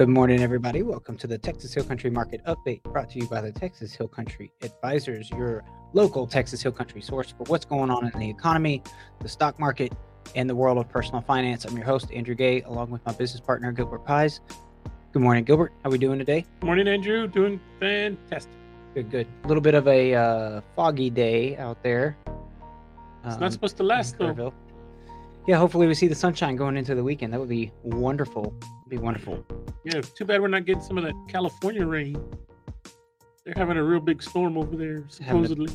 Good morning, everybody. Welcome to the Texas Hill Country Market Update brought to you by the Texas Hill Country Advisors, your local Texas Hill Country source for what's going on in the economy, the stock market, and the world of personal finance. I'm your host, Andrew Gay, along with my business partner, Gilbert Pies. Good morning, Gilbert. How are we doing today? Good morning, Andrew. Doing fantastic. Good, good. A little bit of a uh, foggy day out there. It's um, not supposed to last, though. Yeah, hopefully we see the sunshine going into the weekend. That would be wonderful. Be wonderful. Yeah, too bad we're not getting some of that California rain. They're having a real big storm over there, Having a- supposedly.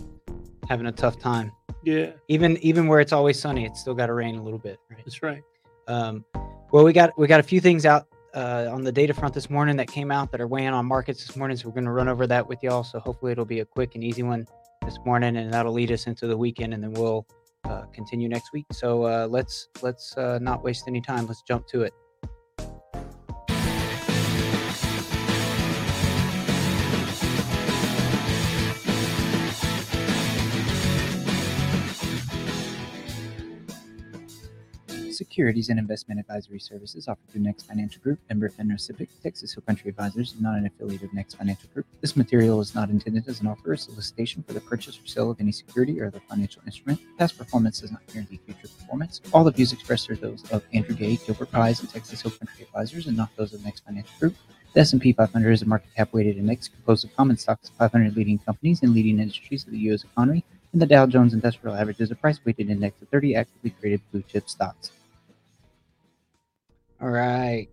Having a tough time. Yeah, Even even where it's always sunny, it's still got to rain a little bit, right? that's right. Um, well, we got we got a few things out uh, on the data front this morning that came out that are weighing on markets this morning. So we're going to run over that with y'all. So hopefully it'll be a quick and easy one this morning, and that'll lead us into the weekend, and then we'll uh, continue next week. So uh, let's let's uh, not waste any time. Let's jump to it. Securities and investment advisory services offered through Next Financial Group, member FINRA SIPC, Texas Hill Country Advisors, not an affiliate of Next Financial Group. This material is not intended as an offer or solicitation for the purchase or sale of any security or other financial instrument. Past performance does not guarantee future performance. All the views expressed are those of Andrew Gay, Gilbert Pies, and Texas Hill Country Advisors, and not those of Next Financial Group. The S&P 500 is a market cap weighted index composed of common stocks of 500 leading companies and leading industries of the U.S. economy, and the Dow Jones Industrial Average is a price weighted index of 30 actively traded blue chip stocks. All right.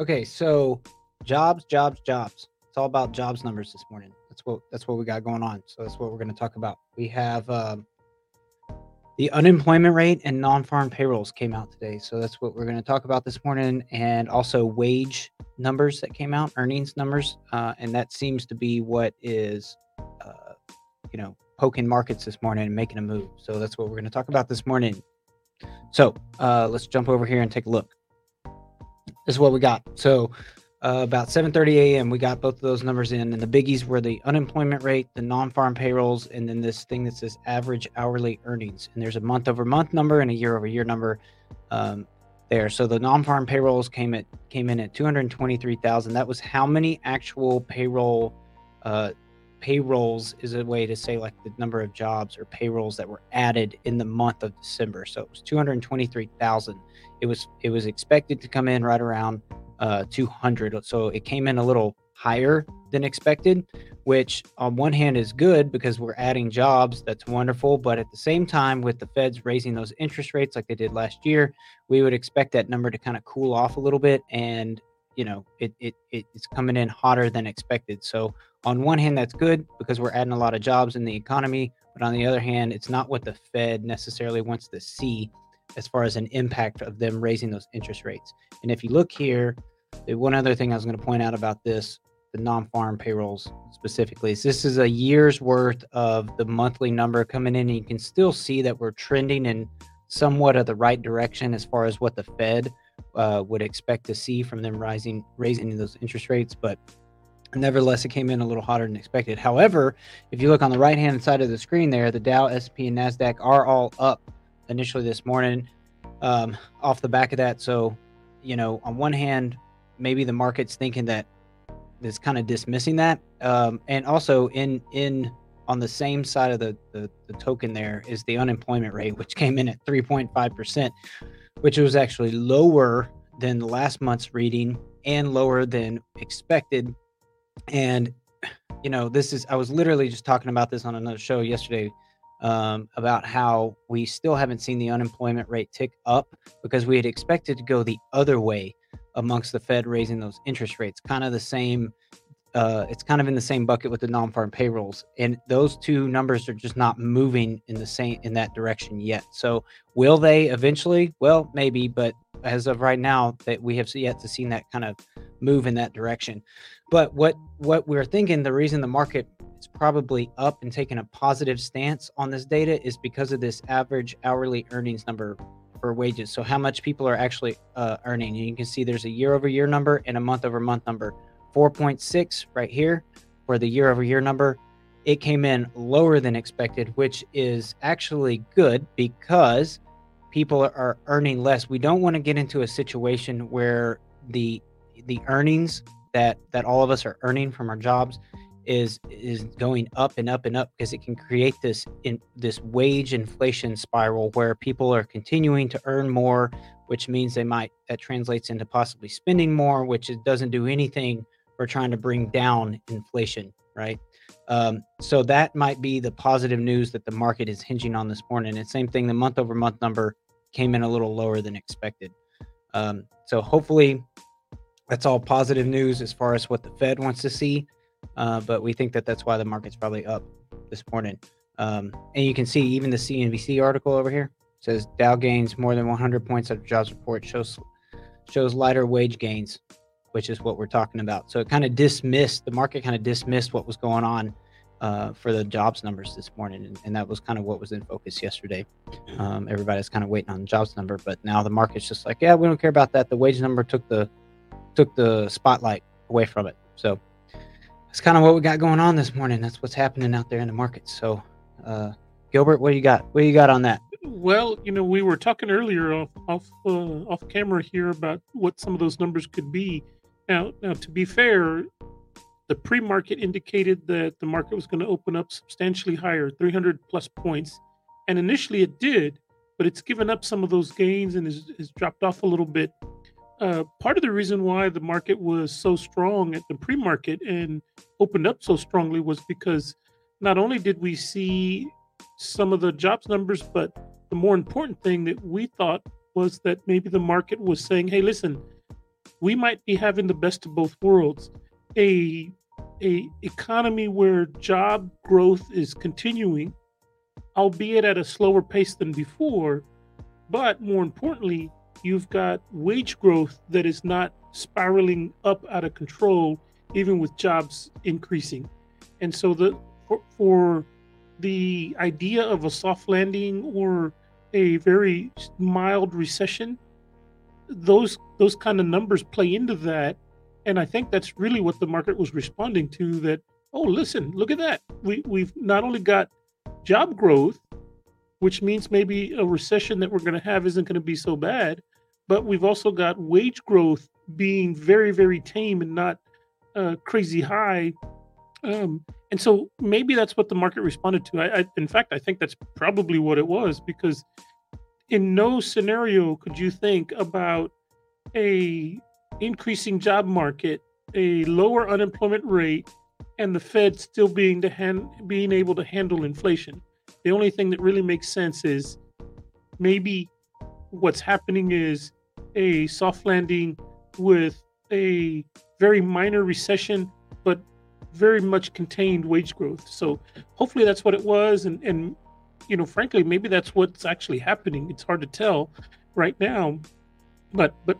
Okay, so jobs, jobs, jobs. It's all about jobs numbers this morning. That's what that's what we got going on. So that's what we're going to talk about. We have um, the unemployment rate and non-farm payrolls came out today. So that's what we're going to talk about this morning, and also wage numbers that came out, earnings numbers, uh, and that seems to be what is, uh, you know, poking markets this morning and making a move. So that's what we're going to talk about this morning. So uh, let's jump over here and take a look is what we got. So uh, about 7:30 a.m. we got both of those numbers in, and the biggies were the unemployment rate, the non-farm payrolls, and then this thing that says average hourly earnings. And there's a month-over-month number and a year-over-year number um, there. So the non-farm payrolls came at came in at 223,000. That was how many actual payroll uh, payrolls is a way to say like the number of jobs or payrolls that were added in the month of December. So it was 223,000 it was it was expected to come in right around uh, 200 so it came in a little higher than expected which on one hand is good because we're adding jobs. That's wonderful. But at the same time with the feds raising those interest rates like they did last year we would expect that number to kind of cool off a little bit. And you know it, it it's coming in hotter than expected so on one hand that's good because we're adding a lot of jobs in the economy but on the other hand it's not what the fed necessarily wants to see as far as an impact of them raising those interest rates. And if you look here, one other thing I was going to point out about this, the non-farm payrolls specifically, is this is a year's worth of the monthly number coming in, and you can still see that we're trending in somewhat of the right direction as far as what the Fed uh, would expect to see from them rising raising those interest rates, but. Nevertheless, it came in a little hotter than expected. However, if you look on the right hand side of the screen there, the Dow, SP, and NASDAQ are all up initially this morning um, off the back of that. So, you know, on one hand, maybe the market's thinking that it's kind of dismissing that, um, and also in in on the same side of the, the the token there is the unemployment rate, which came in at 3.5 percent, which was actually lower than last month's reading and lower than expected. And you know, this is I was literally just talking about this on another show yesterday um, about how we still haven't seen the unemployment rate tick up because we had expected to go the other way amongst the Fed raising those interest rates. Kind of the same. Uh, it's kind of in the same bucket with the non-farm payrolls, and those two numbers are just not moving in the same in that direction yet. So, will they eventually? Well, maybe, but as of right now, that we have yet to see that kind of move in that direction. But what what we're thinking, the reason the market is probably up and taking a positive stance on this data is because of this average hourly earnings number for wages. So how much people are actually uh, earning. And you can see there's a year over year number and a month over month number. 4.6 right here for the year over year number. It came in lower than expected, which is actually good because people are earning less. We don't want to get into a situation where the the earnings that that all of us are earning from our jobs is is going up and up and up because it can create this in this wage inflation spiral where people are continuing to earn more which means they might that translates into possibly spending more which it doesn't do anything for trying to bring down inflation right? Um, so that might be the positive news that the market is hinging on this morning. And same thing the month over month number came in a little lower than expected. Um, so hopefully that's all positive news as far as what the fed wants to see. Uh, but we think that that's why the market's probably up this morning. Um, and you can see even the CNBC article over here says Dow gains more than 100 points of jobs report shows shows lighter wage gains, which is what we're talking about. So it kind of dismissed the market, kind of dismissed what was going on uh, for the jobs numbers this morning, and, and, that was kind of what was in focus yesterday. Um, everybody's kind of waiting on the jobs number, but now the market's just like, yeah, we don't care about that. The wage number took the took the spotlight away from it. So that's kind of what we got going on this morning. That's what's happening out there in the market. So, uh, Gilbert, what do you got? What do you got on that? Well, you know, we were talking earlier off off uh, off camera here about what some of those numbers could be. Now, now to be fair, the pre-market indicated that the market was going to open up substantially higher, 300 plus points, and initially it did, but it's given up some of those gains and has, dropped off a little bit. Uh, part of the reason why the market was so strong at the pre-market and opened up so strongly was because not only did we see some of the jobs numbers, but the more important thing that we thought was that maybe the market was saying, "Hey, listen, we might be having the best of both worlds: a a economy where job growth is continuing, albeit at a slower pace than before, but more importantly." you've got wage growth that is not spiraling up out of control, even with jobs increasing. And so the for, for the idea of a soft landing or a very mild recession, those those kind of numbers play into that. And I think that's really what the market was responding to that, oh, listen, look at that. We we've not only got job growth, which means maybe a recession that we're going to have isn't going to be so bad, but we've also got wage growth being very, very tame and not uh, crazy high. Um, and so maybe that's what the market responded to. I, I, in fact, I think that's probably what it was because in no scenario could you think about a increasing job market, a lower unemployment rate, and the Fed still being to hand, being able to handle inflation. The only thing that really makes sense is maybe what's happening is a soft landing with a very minor recession, but very much contained wage growth. So hopefully that's what it was. And, and you know, frankly, maybe that's what's actually happening. It's hard to tell right now, but but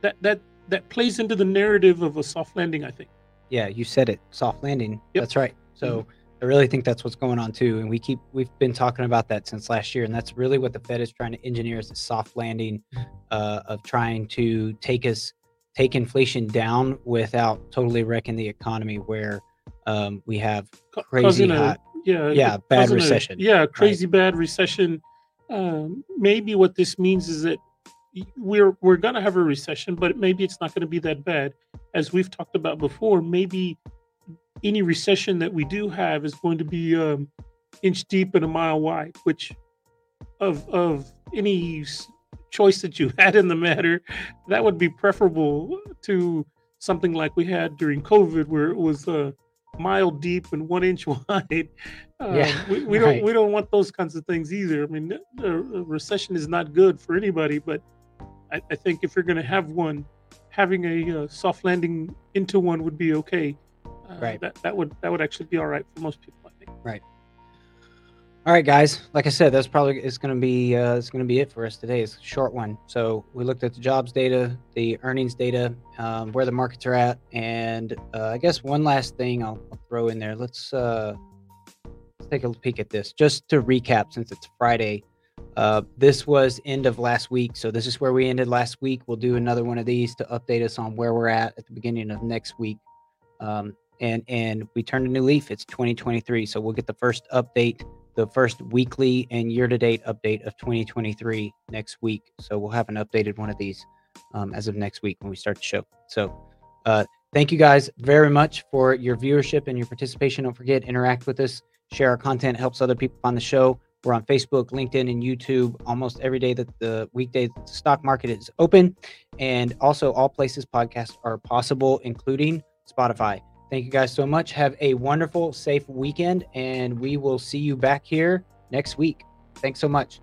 that that that plays into the narrative of a soft landing, I think. Yeah, you said it, soft landing. Yep. That's right. So mm-hmm. I really think that's what's going on too. And we keep we've been talking about that since last year, and that's really what the Fed is trying to engineer is a soft landing uh, of trying to take us take inflation down without totally wrecking the economy, where um, we have crazy high, yeah yeah bad recession. A, yeah, crazy right? bad recession. Um, maybe what this means is that we're we're gonna have a recession, but maybe it's not going to be that bad, as we've talked about before. Maybe any recession that we do have is going to be um, inch deep and a mile wide, which of of any choice that you had in the matter, that would be preferable to something like we had during COVID, where it was uh, mile deep and one inch wide. Uh, yeah, we, we right. don't we don't want those kinds of things either. I mean, a recession is not good for anybody, but I, I think if you're going to have one, having a uh, soft landing into one would be okay. Uh, right. That that would that would actually be all right for most people, I think. Right. All right, guys. Like I said, that's probably it's going to be uh, it's going to be it for us today. It's a short one. So we looked at the jobs data, the earnings data, um, where the markets are at, and uh, I guess one last thing I'll, I'll throw in there. Let's uh, let's take a peek at this just to recap since it's Friday. Uh, this was end of last week, so this is where we ended last week. We'll do another one of these to update us on where we're at at the beginning of next week. Um, and and we turned a new leaf. It's 2023, so we'll get the first update, the first weekly and year-to-date update of 2023 next week. So we'll have an updated one of these. um, as of next week when we start the show. So, uh, thank you guys very much for your viewership and your participation. Don't forget, interact with us, share our content, helps other people find the show. We're on Facebook, LinkedIn, and YouTube almost every day that the weekday stock market is open. And also, all places podcasts are possible, including Spotify. Thank you guys so much. Have a wonderful, safe weekend, and we will see you back here next week. Thanks so much.